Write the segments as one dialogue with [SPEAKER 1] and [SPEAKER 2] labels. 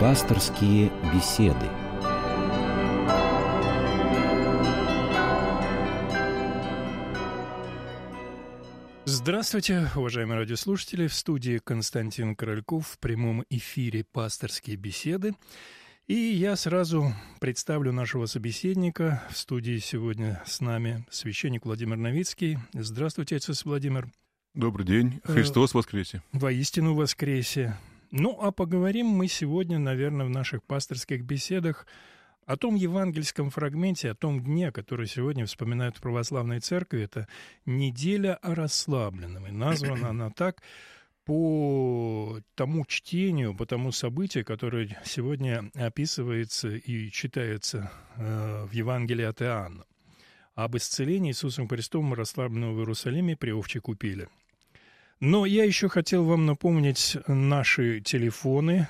[SPEAKER 1] Пасторские беседы.
[SPEAKER 2] Здравствуйте, уважаемые радиослушатели. В студии Константин Корольков в прямом эфире «Пасторские беседы». И я сразу представлю нашего собеседника. В студии сегодня с нами священник Владимир Новицкий. Здравствуйте, отец Владимир.
[SPEAKER 3] Добрый день. Э, Христос воскресе.
[SPEAKER 2] Воистину воскресе. Ну, а поговорим мы сегодня, наверное, в наших пасторских беседах о том евангельском фрагменте, о том дне, который сегодня вспоминают в православной церкви. Это «Неделя о расслабленном». И названа она так по тому чтению, по тому событию, которое сегодня описывается и читается э, в Евангелии от Иоанна об исцелении Иисусом Христом расслабленного в Иерусалиме при овчей купели. Но я еще хотел вам напомнить наши телефоны,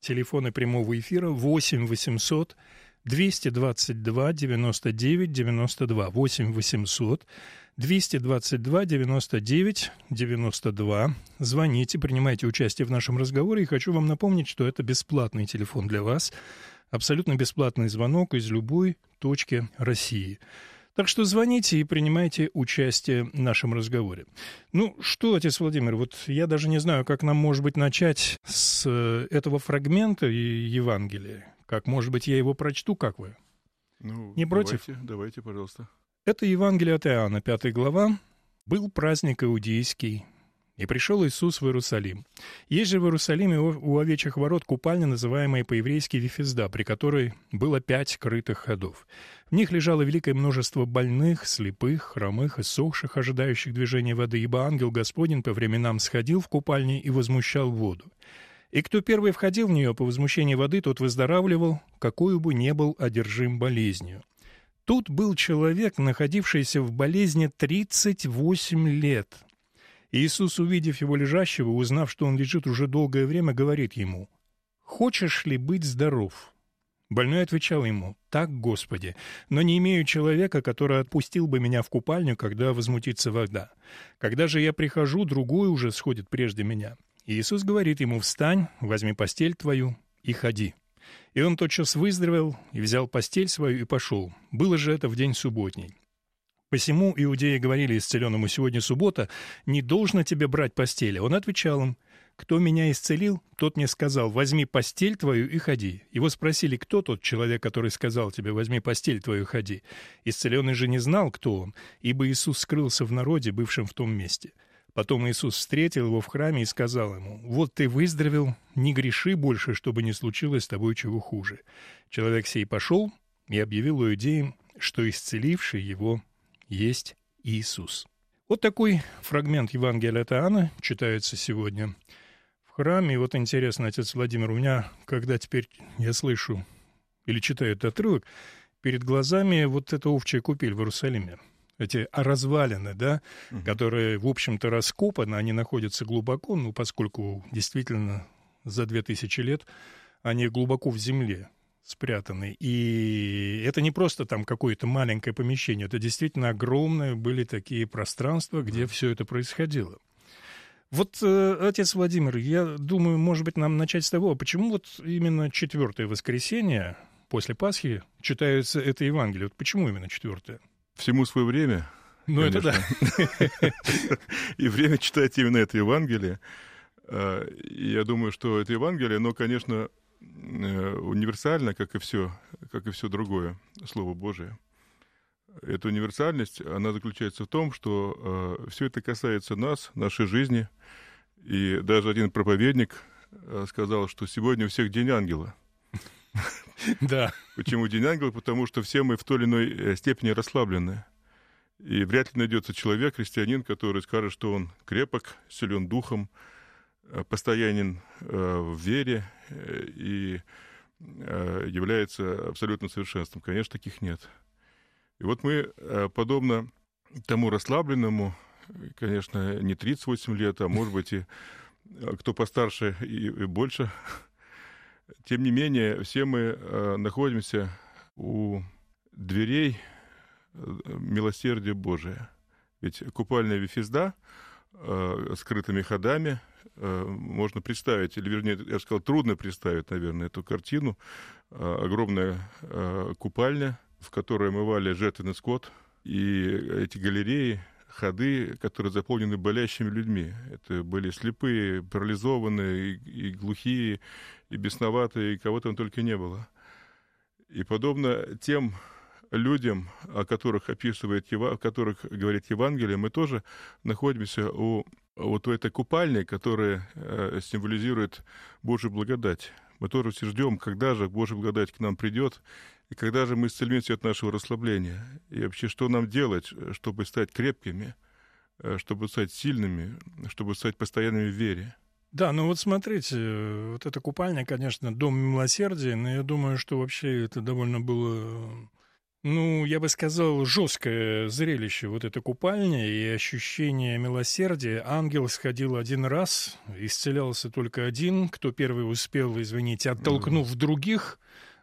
[SPEAKER 2] телефоны прямого эфира 8 800 222 99 92 8 800 222 99 92. Звоните, принимайте участие в нашем разговоре. И хочу вам напомнить, что это бесплатный телефон для вас. Абсолютно бесплатный звонок из любой точки России. Так что звоните и принимайте участие в нашем разговоре. Ну что, отец Владимир, вот я даже не знаю, как нам, может быть, начать с э, этого фрагмента Евангелия. Как, может быть, я его прочту, как вы?
[SPEAKER 3] Ну,
[SPEAKER 2] не против?
[SPEAKER 3] Давайте, давайте, пожалуйста.
[SPEAKER 2] Это Евангелие от Иоанна, 5 глава. «Был праздник иудейский, и пришел Иисус в Иерусалим. Есть же в Иерусалиме у овечьих ворот купальня, называемая по-еврейски Вифезда, при которой было пять крытых ходов. В них лежало великое множество больных, слепых, хромых и сохших, ожидающих движения воды, ибо ангел Господень по временам сходил в купальни и возмущал воду. И кто первый входил в нее по возмущению воды, тот выздоравливал, какой бы не был одержим болезнью. Тут был человек, находившийся в болезни 38 лет — Иисус, увидев его лежащего, узнав, что он лежит уже долгое время, говорит ему, «Хочешь ли быть здоров?» Больной отвечал ему, «Так, Господи, но не имею человека, который отпустил бы меня в купальню, когда возмутится вода. Когда же я прихожу, другой уже сходит прежде меня». Иисус говорит ему, «Встань, возьми постель твою и ходи». И он тотчас выздоровел и взял постель свою и пошел. Было же это в день субботний. Посему иудеи говорили исцеленному сегодня суббота, «Не должно тебе брать постели». Он отвечал им, «Кто меня исцелил, тот мне сказал, возьми постель твою и ходи». Его спросили, кто тот человек, который сказал тебе, возьми постель твою и ходи. Исцеленный же не знал, кто он, ибо Иисус скрылся в народе, бывшем в том месте. Потом Иисус встретил его в храме и сказал ему, «Вот ты выздоровел, не греши больше, чтобы не случилось с тобой чего хуже». Человек сей пошел и объявил иудеям, что исцеливший его есть Иисус. Вот такой фрагмент Евангелия от Иоанна читается сегодня в храме. И вот интересно, отец Владимир, у меня, когда теперь я слышу или читаю этот отрывок, перед глазами вот эта овчая купель в Иерусалиме. Эти развалины, да, угу. которые, в общем-то, раскопаны, они находятся глубоко, ну, поскольку действительно за две тысячи лет они глубоко в земле спрятаны. И это не просто там какое-то маленькое помещение, это действительно огромные были такие пространства, где все это происходило. Вот, э, отец Владимир, я думаю, может быть, нам начать с того, почему вот именно четвертое воскресенье после Пасхи читается это Евангелие? Вот почему именно четвертое?
[SPEAKER 3] Всему свое время.
[SPEAKER 2] Ну, это да.
[SPEAKER 3] И время читать именно это Евангелие. Э, я думаю, что это Евангелие, но, конечно, универсально, как и все, как и все другое Слово Божие. Эта универсальность, она заключается в том, что э, все это касается нас, нашей жизни. И даже один проповедник э, сказал, что сегодня у всех день ангела.
[SPEAKER 2] Да.
[SPEAKER 3] Почему день ангела? Потому что все мы в той или иной э, степени расслаблены. И вряд ли найдется человек, христианин, который скажет, что он крепок, силен духом, Э, постоянен э, в вере э, и является абсолютным совершенством. Конечно, таких нет. И вот мы, подобно тому расслабленному, конечно, не 38 лет, а может быть и кто постарше и, больше, тем не менее, все мы находимся у дверей милосердия Божия. Ведь купальная Вифизда скрытыми ходами — э, можно представить, или вернее, я сказал, трудно представить, наверное, эту картину. Э, огромная э, купальня, в которой омывали жертвенный скот, и эти галереи, ходы, которые заполнены болящими людьми. Это были слепые, парализованные, и, и глухие, и бесноватые, и кого там только не было. И подобно тем людям, о которых описывает, о которых говорит Евангелие, мы тоже находимся у вот у этой купальни, которая э, символизирует Божью благодать. Мы тоже все ждем, когда же Божья благодать к нам придет, и когда же мы исцелимся от нашего расслабления. И вообще, что нам делать, чтобы стать крепкими, э, чтобы стать сильными, чтобы стать постоянными в вере.
[SPEAKER 2] Да, ну вот смотрите, вот эта купальня, конечно, дом милосердия, но я думаю, что вообще это довольно было ну, я бы сказал, жесткое зрелище вот эта купальня и ощущение милосердия. Ангел сходил один раз, исцелялся только один, кто первый успел, извините, оттолкнув mm-hmm. других,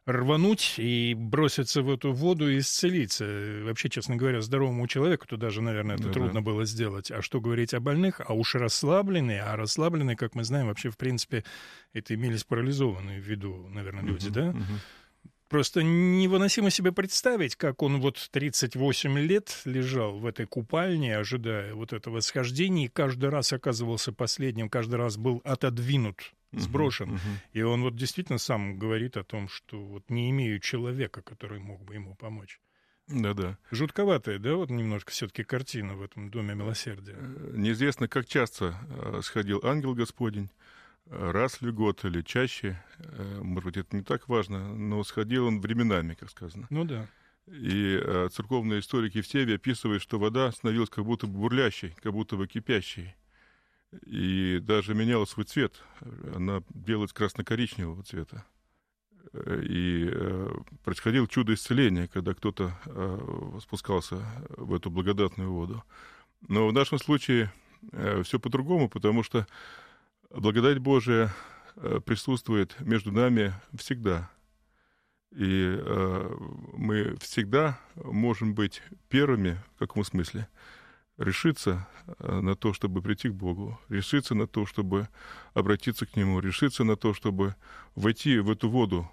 [SPEAKER 2] рвануть и броситься в эту воду и исцелиться. Вообще, честно говоря, здоровому человеку то даже, наверное, это да, трудно было сделать. А что говорить о больных? А уж расслабленные, а расслабленные, как мы знаем, вообще, в принципе, это имелись парализованные в виду, наверное, люди, uh-huh, да? Uh-huh. Просто невыносимо себе представить, как он вот 38 лет лежал в этой купальне, ожидая вот этого схождения, и каждый раз оказывался последним, каждый раз был отодвинут, сброшен. Uh-huh, uh-huh. И он вот действительно сам говорит о том, что вот не имею человека, который мог бы ему помочь.
[SPEAKER 3] Да-да.
[SPEAKER 2] Жутковатая, да, вот немножко все-таки картина в этом Доме Милосердия. Э,
[SPEAKER 3] неизвестно, как часто э, сходил ангел Господень раз в год или чаще, э, может быть, это не так важно, но сходил он временами, как сказано.
[SPEAKER 2] Ну да.
[SPEAKER 3] И э, церковные историки в Севе описывают, что вода становилась как будто бы бурлящей, как будто бы кипящей. И даже меняла свой цвет. Она делалась красно-коричневого цвета. И э, происходило чудо исцеления, когда кто-то э, спускался в эту благодатную воду. Но в нашем случае э, все по-другому, потому что благодать Божия э, присутствует между нами всегда. И э, мы всегда можем быть первыми, в каком смысле, решиться э, на то, чтобы прийти к Богу, решиться на то, чтобы обратиться к Нему, решиться на то, чтобы войти в эту воду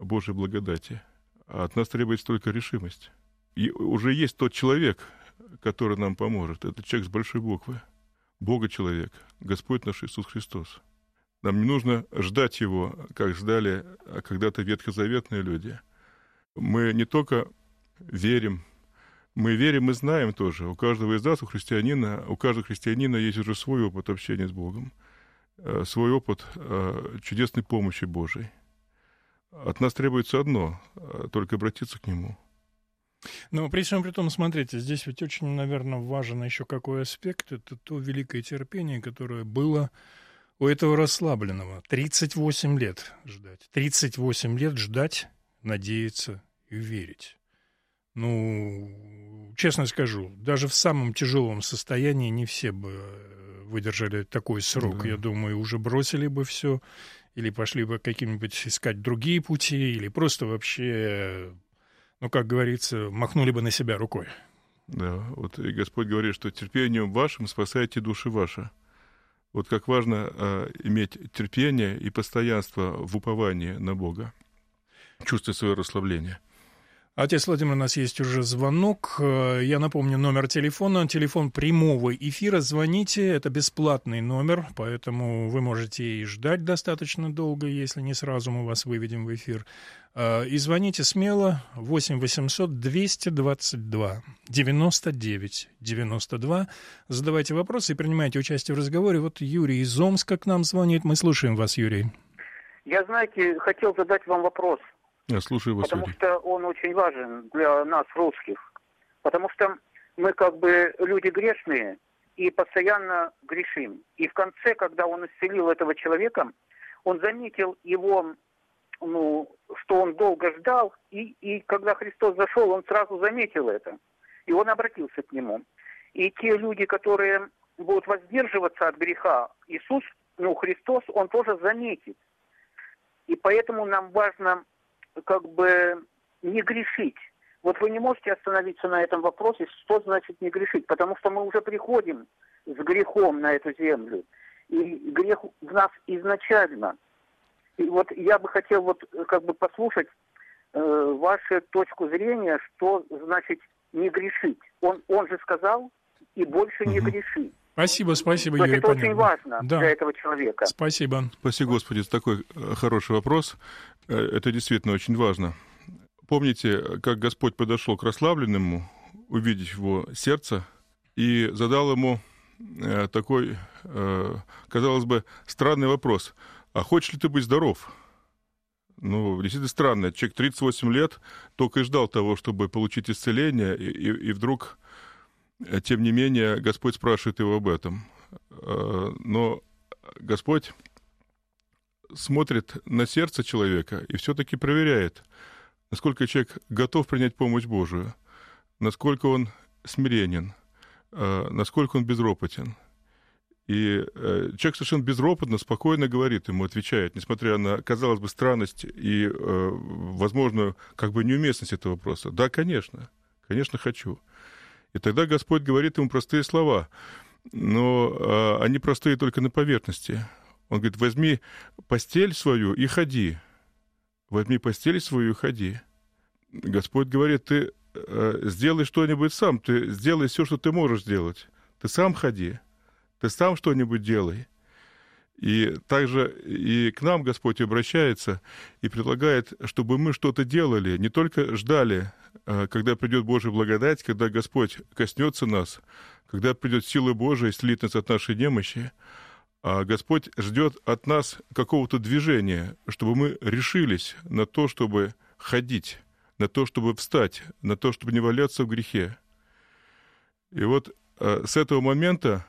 [SPEAKER 3] Божьей благодати. А от нас требуется только решимость. И уже есть тот человек, который нам поможет. Это человек с большой буквы. Бога человек, Господь наш Иисус Христос. Нам не нужно ждать Его, как ждали когда-то ветхозаветные люди. Мы не только верим, мы верим и знаем тоже. У каждого из нас, у христианина, у каждого христианина есть уже свой опыт общения с Богом, э, свой опыт э, чудесной помощи Божией. От нас требуется одно — только обратиться к Нему —
[SPEAKER 2] но при всем при том, смотрите, здесь ведь очень, наверное, важен еще какой аспект. Это то великое терпение, которое было у этого расслабленного. 38 лет ждать. 38 лет ждать, надеяться и верить. Ну, честно скажу, даже в самом тяжелом состоянии не все бы выдержали такой срок. Да. Я думаю, уже бросили бы все, или пошли бы каким-нибудь искать другие пути, или просто вообще ну, как говорится, махнули бы на себя рукой.
[SPEAKER 3] Да, вот и Господь говорит, что терпением вашим спасаете души ваши. Вот как важно э, иметь терпение и постоянство в уповании на Бога, чувствуя свое расслабление.
[SPEAKER 2] Отец Владимир, у нас есть уже звонок. Э, я напомню номер телефона. Телефон прямого эфира. Звоните. Это бесплатный номер, поэтому вы можете и ждать достаточно долго, если не сразу мы вас выведем в эфир. Э, и звоните смело 8 800 222 99 92. Задавайте вопросы и принимайте участие в разговоре. Вот Юрий из Омска к нам звонит. Мы слушаем вас, Юрий.
[SPEAKER 4] Я, знаете, хотел задать вам вопрос –
[SPEAKER 3] я слушаю вас.
[SPEAKER 4] Потому что он очень важен для нас, русских. Потому что мы как бы люди грешные и постоянно грешим. И в конце, когда он исцелил этого человека, он заметил его, ну, что он долго ждал, и, и когда Христос зашел, он сразу заметил это. И он обратился к нему. И те люди, которые будут воздерживаться от греха, Иисус, ну, Христос, он тоже заметит. И поэтому нам важно как бы не грешить. Вот вы не можете остановиться на этом вопросе, что значит не грешить, потому что мы уже приходим с грехом на эту землю. И грех в нас изначально. И вот я бы хотел вот как бы послушать э, вашу точку зрения, что значит не грешить. Он, он же сказал, и больше не греши.
[SPEAKER 2] Спасибо, спасибо,
[SPEAKER 4] То
[SPEAKER 2] Юрий.
[SPEAKER 4] это очень важно
[SPEAKER 2] Да.
[SPEAKER 4] для этого человека.
[SPEAKER 2] Спасибо.
[SPEAKER 3] Спаси Господи, это такой э, хороший вопрос. Э, Это действительно очень важно. Помните, как Господь подошел к расслабленному, увидев его сердце, и задал ему э, такой, казалось бы, странный вопрос. А хочешь ли ты быть здоров? Ну, действительно странно. Человек 38 лет только и ждал того, чтобы получить исцеление, и, и- и вдруг, тем не менее, Господь спрашивает его об этом. Э, Но Господь смотрит на сердце человека и все-таки проверяет, насколько человек готов принять помощь Божию, насколько он смиренен, э, насколько он безропотен. И э, человек совершенно безропотно, спокойно говорит ему, отвечает, несмотря на, казалось бы, странность и, э, возможную, как бы неуместность этого вопроса. Да, конечно, конечно, хочу. И тогда Господь говорит ему простые слова, но э, они простые только на поверхности. Он говорит, возьми постель свою и ходи. Возьми постель свою и ходи. Господь говорит, ты э, сделай что-нибудь сам, ты сделай все, что ты можешь сделать. Ты сам ходи, ты сам что-нибудь делай. И также и к нам Господь обращается и предлагает, чтобы мы что-то делали, не только ждали, э, когда придет Божья благодать, когда Господь коснется нас, когда придет сила Божия и исцелит нас от нашей немощи, а Господь ждет от нас какого-то движения, чтобы мы решились на то, чтобы ходить, на то, чтобы встать, на то, чтобы не валяться в грехе. И вот э, с этого момента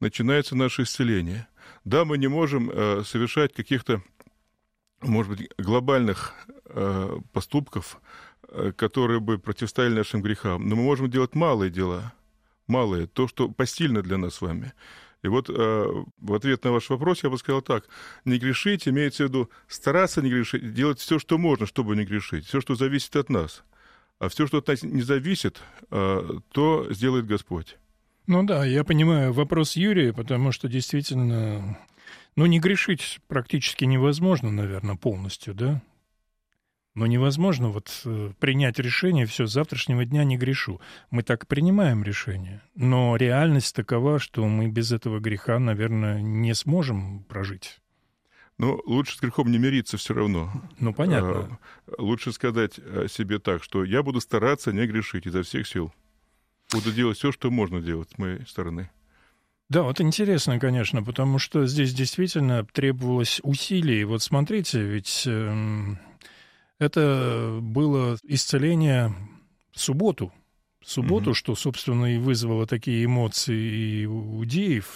[SPEAKER 3] начинается наше исцеление. Да, мы не можем э, совершать каких-то, может быть, глобальных э, поступков, э, которые бы противостояли нашим грехам, но мы можем делать малые дела, малые, то, что посильно для нас с вами. И вот э, в ответ на ваш вопрос я бы сказал так. Не грешить имеется в виду стараться не грешить, делать все, что можно, чтобы не грешить, все, что зависит от нас. А все, что от нас не зависит, э, то сделает Господь.
[SPEAKER 2] Ну да, я понимаю вопрос Юрия, потому что действительно, ну не грешить практически невозможно, наверное, полностью, да? Но невозможно вот э, принять решение, все, с завтрашнего дня не грешу. Мы так принимаем решение. Но реальность такова, что мы без этого греха, наверное, не сможем прожить.
[SPEAKER 3] Но лучше с грехом не мириться все равно.
[SPEAKER 2] Ну, понятно.
[SPEAKER 3] А, Лучше сказать о себе так, что я буду стараться не грешить изо всех сил. Буду делать все, что можно делать с моей стороны.
[SPEAKER 2] Да, вот интересно, конечно, потому что здесь действительно требовалось усилий. Вот смотрите, ведь эм, это было исцеление в субботу. В субботу,
[SPEAKER 3] Мгм.
[SPEAKER 2] что, собственно, и вызвало такие эмоции и у.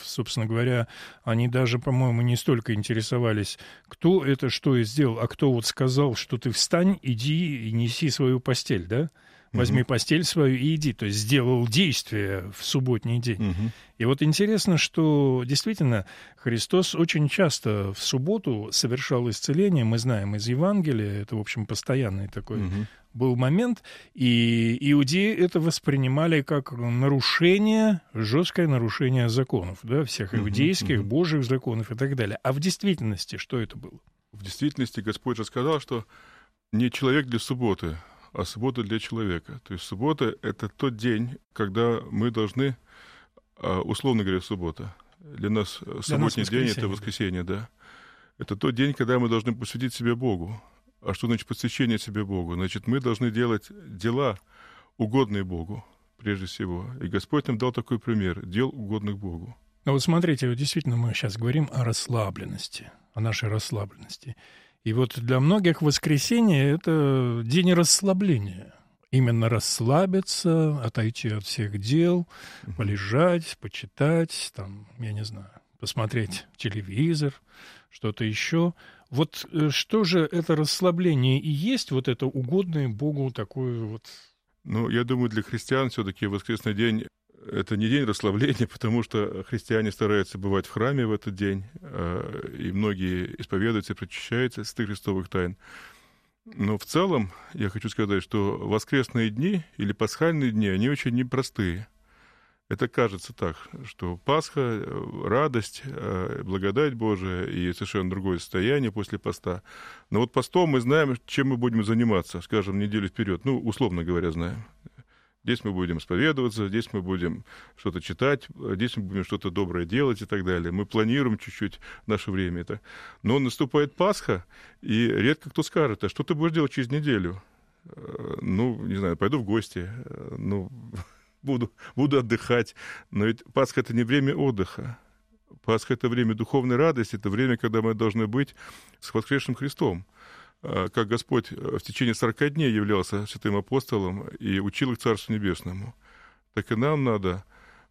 [SPEAKER 2] Собственно говоря, они даже, по-моему, не столько интересовались, кто это что и сделал, а кто вот сказал, что ты встань, иди и неси свою постель, да? Возьми
[SPEAKER 3] Мгм.
[SPEAKER 2] постель свою и иди. То есть сделал действие в субботний день.
[SPEAKER 3] Мгм.
[SPEAKER 2] И вот интересно, что действительно Христос очень часто в субботу совершал исцеление. Мы знаем из Евангелия, это, в общем, постоянный такой
[SPEAKER 3] Мгм.
[SPEAKER 2] был момент. И иудеи это воспринимали как нарушение, жесткое нарушение законов, да, всех иудейских,
[SPEAKER 3] мгм.
[SPEAKER 2] божьих законов и так далее. А в действительности что это было?
[SPEAKER 3] В действительности Господь же сказал, что не человек для субботы, а суббота для человека. То есть суббота — это тот день, когда мы должны, а, условно говоря, суббота. Для нас э, субботний день — это
[SPEAKER 2] воскресенье, да.
[SPEAKER 3] Это тот день, когда мы должны посвятить себя Богу. А что значит посвящение себе Богу? Значит, мы должны делать дела, угодные Богу, прежде всего. И Господь нам дал такой пример — дел, угодных Богу.
[SPEAKER 2] Ну вот смотрите, вот действительно мы сейчас говорим о расслабленности, о нашей расслабленности. И вот для многих воскресенье — это день расслабления. Именно расслабиться, отойти от всех дел, полежать, почитать, там, я не знаю, посмотреть телевизор, что-то еще. Вот э, что же это расслабление и есть вот это угодное Богу такое вот...
[SPEAKER 3] Ну, я думаю, для христиан все-таки воскресный день это не день расслабления, потому что христиане стараются бывать в храме в этот день, э, и многие исповедуются прочищаются святых христовых тайн. Но в целом я хочу сказать, что воскресные дни или пасхальные дни, они очень непростые. Это кажется так, что Пасха, э, радость, э, благодать Божия и совершенно другое состояние после поста. Но вот постом мы знаем, чем мы будем заниматься, скажем, неделю вперед. Ну, условно говоря, знаем. Здесь мы будем исповедоваться, здесь мы будем что-то читать, здесь мы будем что-то доброе делать и так далее. Мы планируем чуть-чуть наше время. Это. Но наступает Пасха, и редко кто скажет, а что ты будешь делать через неделю? Э, ну, не знаю, пойду в гости. Ну, буду, буду отдыхать. Но ведь Пасха — это не время отдыха. Пасха — это время духовной радости, это время, когда мы должны быть с воскресшим Христом. А, как Господь в течение 40 дней являлся святым апостолом и учил их Царству Небесному, так и нам надо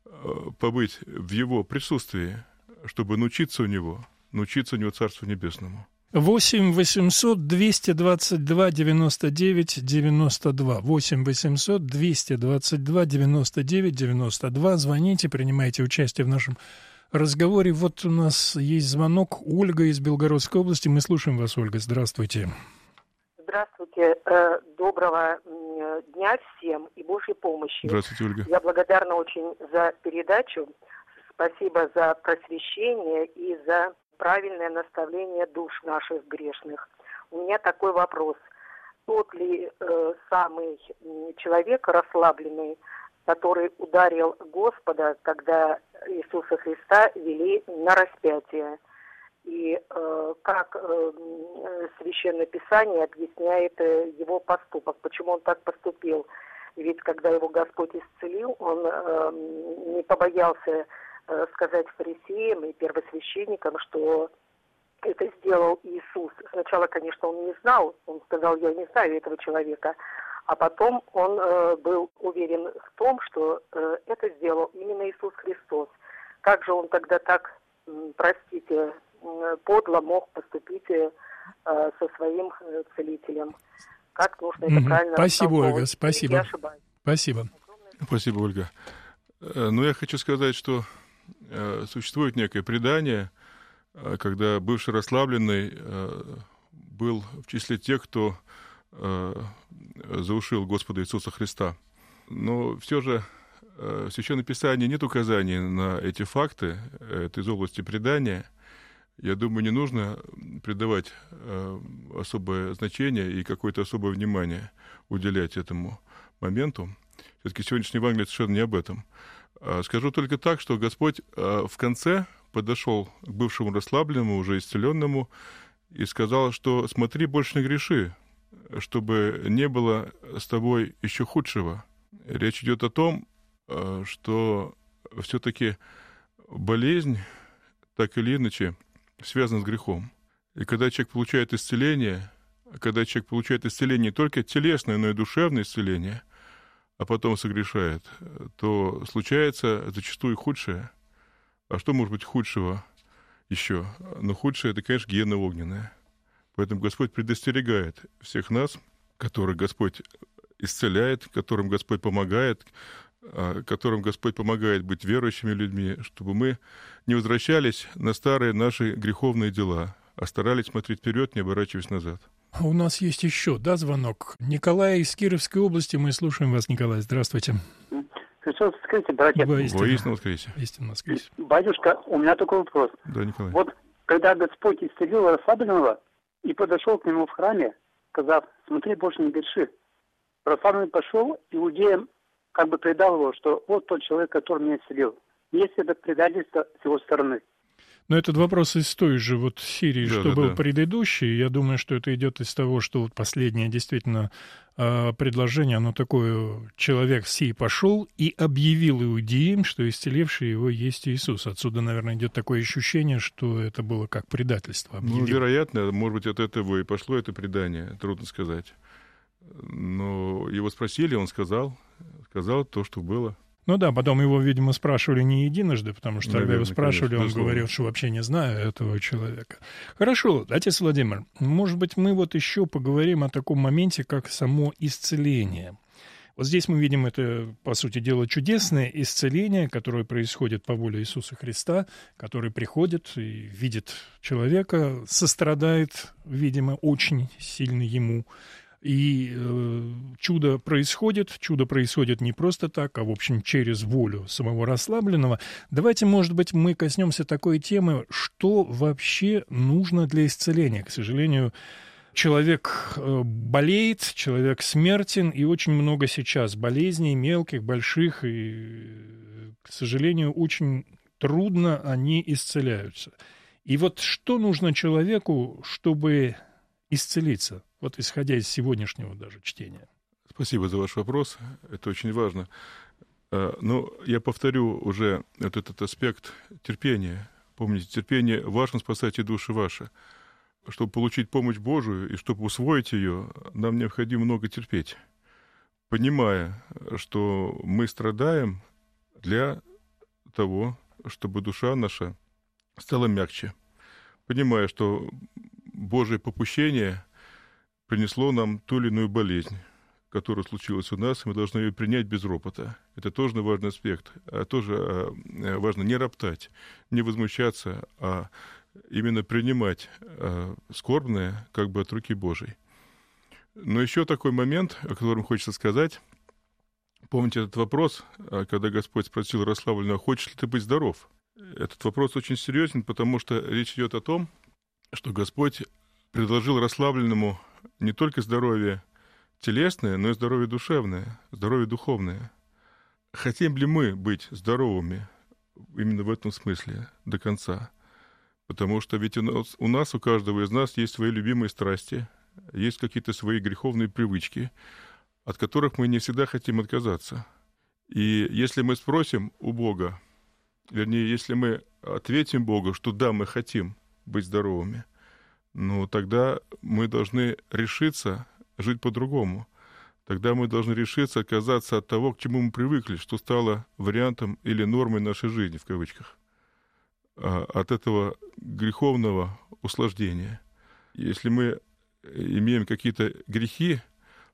[SPEAKER 3] а, побыть в Его присутствии, чтобы научиться у Него, научиться у Него Царству Небесному.
[SPEAKER 2] 8 800 222 99 92. 8 800 222 99 92. Звоните, принимайте участие в нашем разговоре. Вот у нас есть звонок. Ольга из Белгородской области. Мы слушаем вас, Ольга. Здравствуйте.
[SPEAKER 5] Здравствуйте. Э, доброго дня всем и Божьей помощи.
[SPEAKER 3] Здравствуйте, Ольга.
[SPEAKER 5] Я благодарна очень за передачу. Спасибо за просвещение и за правильное наставление душ наших грешных. У меня такой вопрос. Тот ли э, самый человек расслабленный, который ударил Господа, когда Иисуса Христа вели на распятие? И э, как э, Священное Писание объясняет э, его поступок, почему он так поступил? Ведь когда его Господь исцелил, он э, не побоялся Э, сказать фарисеям и первосвященникам, что это сделал Иисус. Сначала, конечно, он не знал, он сказал, я не знаю этого человека, а потом он э, был уверен в том, что э, это сделал именно Иисус Христос. Как же он тогда так, простите, подло мог поступить э, со своим э, целителем? Как нужно это правильно
[SPEAKER 2] Спасибо, Ольга, спасибо. Спасибо.
[SPEAKER 3] Спасибо, Ольга. Э, ну, я хочу сказать, что Э, существует некое предание, когда бывший расслабленный был в числе тех, кто заушил Господа Иисуса Христа. Но все же в Священном Писании нет указаний на эти факты, это из области предания. Я думаю, не нужно придавать особое значение и какое-то особое внимание уделять этому моменту. Все-таки сегодняшний Евангелие совершенно не об этом. А, скажу только так, что Господь в конце подошел к бывшему расслабленному, уже исцеленному, и сказал, что смотри, больше не греши, чтобы не было с тобой еще худшего. Речь идет о том, а, что все-таки болезнь, так или иначе, связана с грехом. И когда человек получает исцеление, когда человек получает исцеление не только телесное, но и душевное исцеление – а потом согрешает, то случается зачастую худшее. А что может быть худшего еще? Но худшее — это, конечно, гиена огненная. Поэтому Господь предостерегает всех нас, которых Господь исцеляет, которым Господь помогает, а, которым Господь помогает быть верующими людьми, чтобы мы не возвращались на старые наши греховные дела, а старались смотреть вперед, не оборачиваясь назад.
[SPEAKER 2] У нас есть еще, да, звонок. Николай из Кировской области. Мы слушаем вас, Николай. Здравствуйте.
[SPEAKER 6] Христос воскресе, братья.
[SPEAKER 2] Воистину
[SPEAKER 3] воскресе.
[SPEAKER 2] Истинно воскресе.
[SPEAKER 6] Батюшка, у меня такой вопрос.
[SPEAKER 3] Да, Николай.
[SPEAKER 6] Вот когда Господь исцелил расслабленного и подошел к нему в храме, сказав, смотри, больше не греши. Расслабленный пошел, иудеям как бы предал его, что вот тот человек, который меня исцелил. Есть это предательство с его стороны.
[SPEAKER 2] Но этот вопрос из той же вот серии,
[SPEAKER 3] Да,
[SPEAKER 2] что
[SPEAKER 3] да,
[SPEAKER 2] был
[SPEAKER 3] да.
[SPEAKER 2] предыдущий. Я думаю, что это идет из того, что вот последнее действительно а, предложение, оно такое, человек сей пошел и объявил иудеям, что исцеливший его есть Иисус. Отсюда, наверное, идет такое ощущение, что это было как предательство.
[SPEAKER 3] Ну,
[SPEAKER 2] объявил.
[SPEAKER 3] вероятно, может быть, от этого и пошло это предание, трудно сказать. Но его спросили, он сказал, сказал то, что было.
[SPEAKER 2] Ну да, потом его, видимо, спрашивали не единожды, потому что когда его спрашивали,
[SPEAKER 3] конечно,
[SPEAKER 2] он
[SPEAKER 3] безусловно.
[SPEAKER 2] говорил, что вообще не знаю этого человека. Хорошо, отец Владимир, может быть, мы вот еще поговорим о таком моменте, как само исцеление. Вот здесь мы видим это, по сути дела, чудесное исцеление, которое происходит по воле Иисуса Христа, который приходит и видит человека, сострадает, видимо, очень сильно ему, И э, чудо происходит, чудо происходит не просто так, а, в общем, через волю самого расслабленного. Давайте, может быть, мы коснемся такой темы, что вообще нужно для исцеления. К сожалению, человек э, болеет, человек смертен, и очень много сейчас болезней, мелких, больших, и, к сожалению, очень трудно они исцеляются. И вот что нужно человеку, чтобы исцелиться? Вот исходя из сегодняшнего даже чтения.
[SPEAKER 3] Спасибо за ваш вопрос. Это очень важно. А, Но ну, я повторю уже вот этот аспект терпения. Помните, терпение важно спасать и души ваши. Чтобы получить помощь Божию и чтобы усвоить ее, нам необходимо много терпеть, понимая, что мы страдаем для того, чтобы душа наша стала мягче, понимая, что Божие попущение принесло нам ту или иную болезнь, которая случилась у нас, и мы должны ее принять без ропота. Это тоже важный аспект. А тоже а, важно не роптать, не возмущаться, а именно принимать а, скорбное как бы от руки Божьей. Но еще такой момент, о котором хочется сказать. Помните этот вопрос, а, когда Господь спросил расслабленного, хочешь ли ты быть здоров? Этот вопрос очень серьезен, потому что речь идет о том, что Господь предложил расслабленному не только здоровье телесное, но и здоровье душевное, здоровье духовное. Хотим ли мы быть здоровыми именно в этом смысле до конца? Потому что ведь у нас, у нас, у каждого из нас есть свои любимые страсти, есть какие-то свои греховные привычки, от которых мы не всегда хотим отказаться. И если мы спросим у Бога, вернее, если мы ответим Богу, что да, мы хотим быть здоровыми, ну, тогда мы должны решиться жить по-другому. Тогда мы должны решиться отказаться от того, к чему мы привыкли, что стало вариантом или нормой нашей жизни, в кавычках, а, от этого греховного услаждения. Если мы имеем какие-то грехи,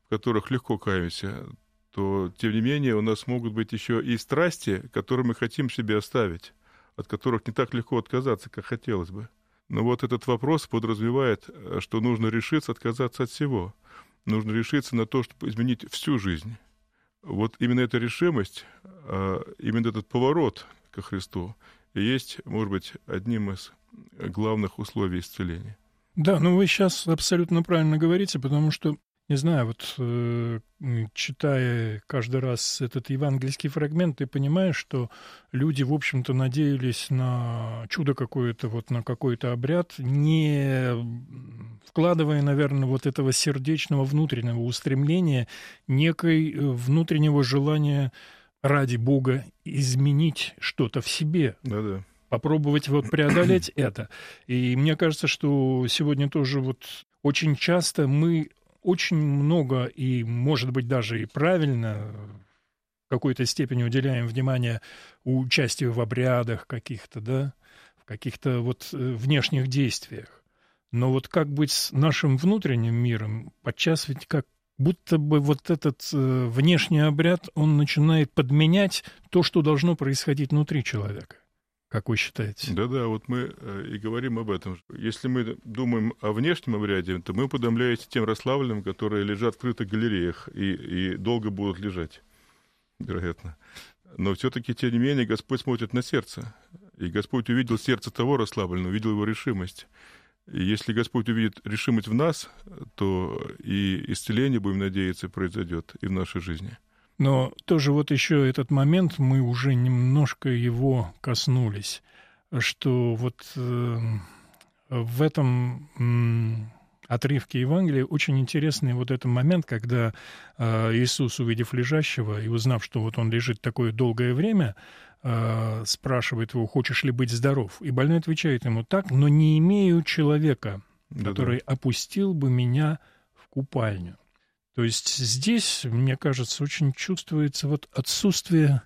[SPEAKER 3] в которых легко каемся, то, тем не менее, у нас могут быть еще и страсти, которые мы хотим себе оставить, от которых не так легко отказаться, как хотелось бы. Но вот этот вопрос подразумевает, э, что нужно решиться отказаться от всего. Нужно решиться на то, чтобы изменить всю жизнь. Вот именно эта решимость, а, именно этот поворот ко Христу и есть, может быть, одним из главных условий исцеления.
[SPEAKER 2] Да, ну вы сейчас абсолютно правильно говорите, потому что не знаю, вот э, читая каждый раз этот евангельский фрагмент, ты понимаешь, что люди, в общем-то, надеялись на чудо какое-то, вот на какой-то обряд, не вкладывая, наверное, вот этого сердечного внутреннего устремления, некой э, внутреннего желания ради Бога изменить что-то в себе.
[SPEAKER 3] Да-да
[SPEAKER 2] попробовать вот преодолеть это. И мне кажется, что сегодня тоже вот очень часто мы очень много и, может быть, даже и правильно в какой-то степени уделяем внимание участию в обрядах каких-то, да, в каких-то вот э, внешних действиях. Но вот как быть с нашим внутренним миром, подчас ведь как будто бы вот этот э, внешний обряд, он начинает подменять то, что должно происходить внутри человека. Как вы считаете?
[SPEAKER 3] Да-да, вот мы э, и говорим об этом. Если мы думаем о внешнем обряде, то мы уподобляемся тем расслабленным, которые лежат в открытых галереях и, и долго будут лежать, вероятно. Но все-таки, тем не менее, Господь смотрит на сердце. И Господь увидел сердце того расслабленного, увидел его решимость. И если Господь увидит решимость в нас, то и исцеление, будем надеяться, произойдет и в нашей жизни.
[SPEAKER 2] Но тоже вот еще этот момент, мы уже немножко его коснулись, что вот э, в этом э, отрывке Евангелия очень интересный вот этот момент, когда э, Иисус, увидев лежащего и узнав, что вот он лежит такое долгое время, э, спрашивает его, хочешь ли быть здоров? И больной отвечает ему так, но не имею человека, который опустил бы меня в купальню. То есть здесь, мне кажется, очень чувствуется вот отсутствие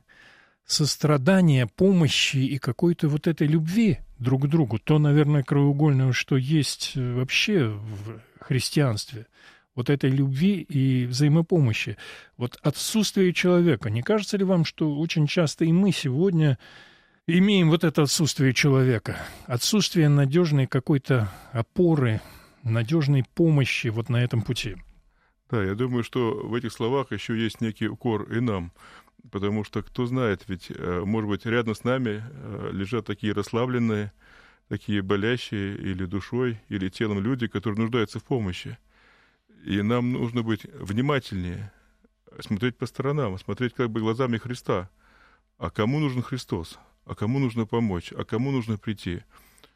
[SPEAKER 2] сострадания, помощи и какой-то вот этой любви друг к другу. То, наверное, краеугольное, что есть вообще в христианстве. Вот этой любви и взаимопомощи. Вот отсутствие человека. Не кажется ли вам, что очень часто и мы сегодня имеем вот это отсутствие человека? Отсутствие надежной какой-то опоры, надежной помощи вот на этом пути.
[SPEAKER 3] Да, я думаю, что в этих словах еще есть некий укор и нам. Потому что, кто знает, ведь, э, может быть, рядом с нами э, лежат такие расслабленные, такие болящие или душой, или телом люди, которые нуждаются в помощи. И нам нужно быть внимательнее, смотреть по сторонам, смотреть как бы глазами Христа. А кому нужен Христос? А кому нужно помочь? А кому нужно прийти?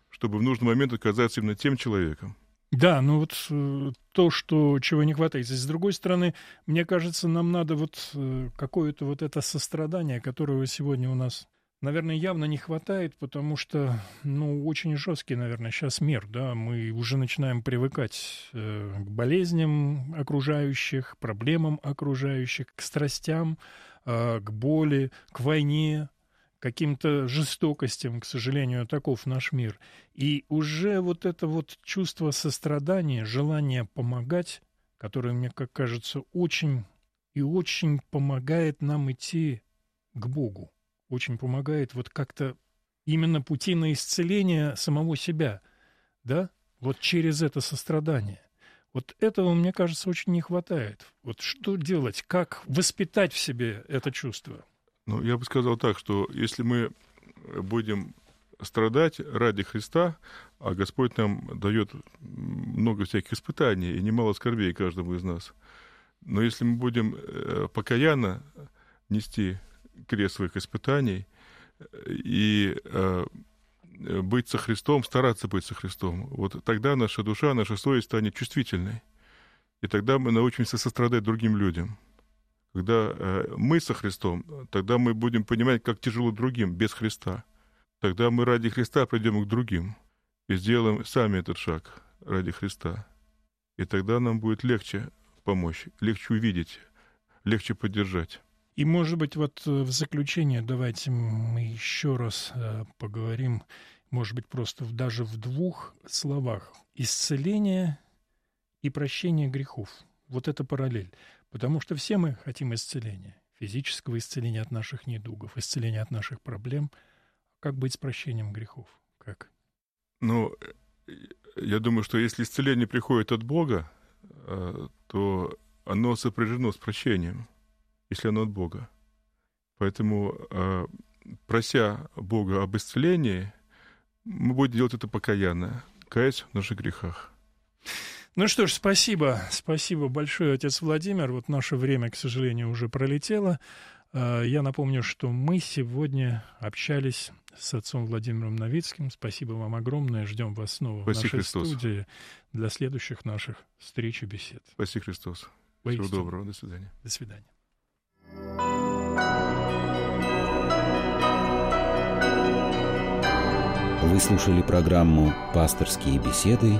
[SPEAKER 3] Чтобы в нужный момент оказаться именно тем человеком,
[SPEAKER 2] да, ну вот э, то, что чего не хватает. С другой стороны, мне кажется, нам надо вот э, какое-то вот это сострадание, которого сегодня у нас, наверное, явно не хватает, потому что, ну, очень жесткий, наверное, сейчас мир, да, мы уже начинаем привыкать э, к болезням окружающих, проблемам окружающих, к страстям, к боли, к войне, каким-то жестокостям, к сожалению, таков наш мир. И уже вот это вот чувство сострадания, желание помогать, которое, мне как кажется, очень и очень помогает нам идти к Богу, очень помогает вот как-то именно пути на исцеление самого себя, да, вот через это сострадание. Вот этого, мне кажется, очень не хватает. Вот что делать, как воспитать в себе это чувство?
[SPEAKER 3] Ну, я бы сказал так, что если мы будем страдать ради Христа, а Господь нам дает много всяких испытаний и немало скорбей каждому из нас. Но если мы будем э, покаянно нести крест своих испытаний и э, быть со Христом, стараться быть со Христом, вот тогда наша душа, наша совесть станет чувствительной. И тогда мы научимся сострадать другим людям. Когда э, мы со Христом, тогда мы будем понимать, как тяжело другим без Христа. Тогда мы ради Христа придем к другим и сделаем сами этот шаг ради Христа. И тогда нам будет легче помочь, легче увидеть, легче поддержать.
[SPEAKER 2] И, может быть, вот э, в заключение давайте мы еще раз э, поговорим, может быть, просто даже в двух словах. Исцеление и прощение грехов. Вот это параллель. Потому что все мы хотим исцеления. Физического исцеления от наших недугов, исцеления от наших проблем. Как быть с прощением грехов? Как?
[SPEAKER 3] Ну, я думаю, что если исцеление приходит от Бога, э, то оно сопряжено с прощением, если оно от Бога. Поэтому, э, прося Бога об исцелении, мы будем делать это покаянно, каясь в наших грехах.
[SPEAKER 2] Ну что ж, спасибо. Спасибо большое, отец Владимир. Вот наше время, к сожалению, уже пролетело. А, я напомню, что мы сегодня общались с отцом Владимиром Новицким. Спасибо вам огромное. Ждем вас снова
[SPEAKER 3] Спаси
[SPEAKER 2] в нашей
[SPEAKER 3] Христос.
[SPEAKER 2] студии для следующих наших встреч и бесед.
[SPEAKER 3] Спаси Христос.
[SPEAKER 2] Воистину.
[SPEAKER 3] Всего доброго. До свидания.
[SPEAKER 2] До свидания.
[SPEAKER 1] Вы слушали программу «Пасторские беседы»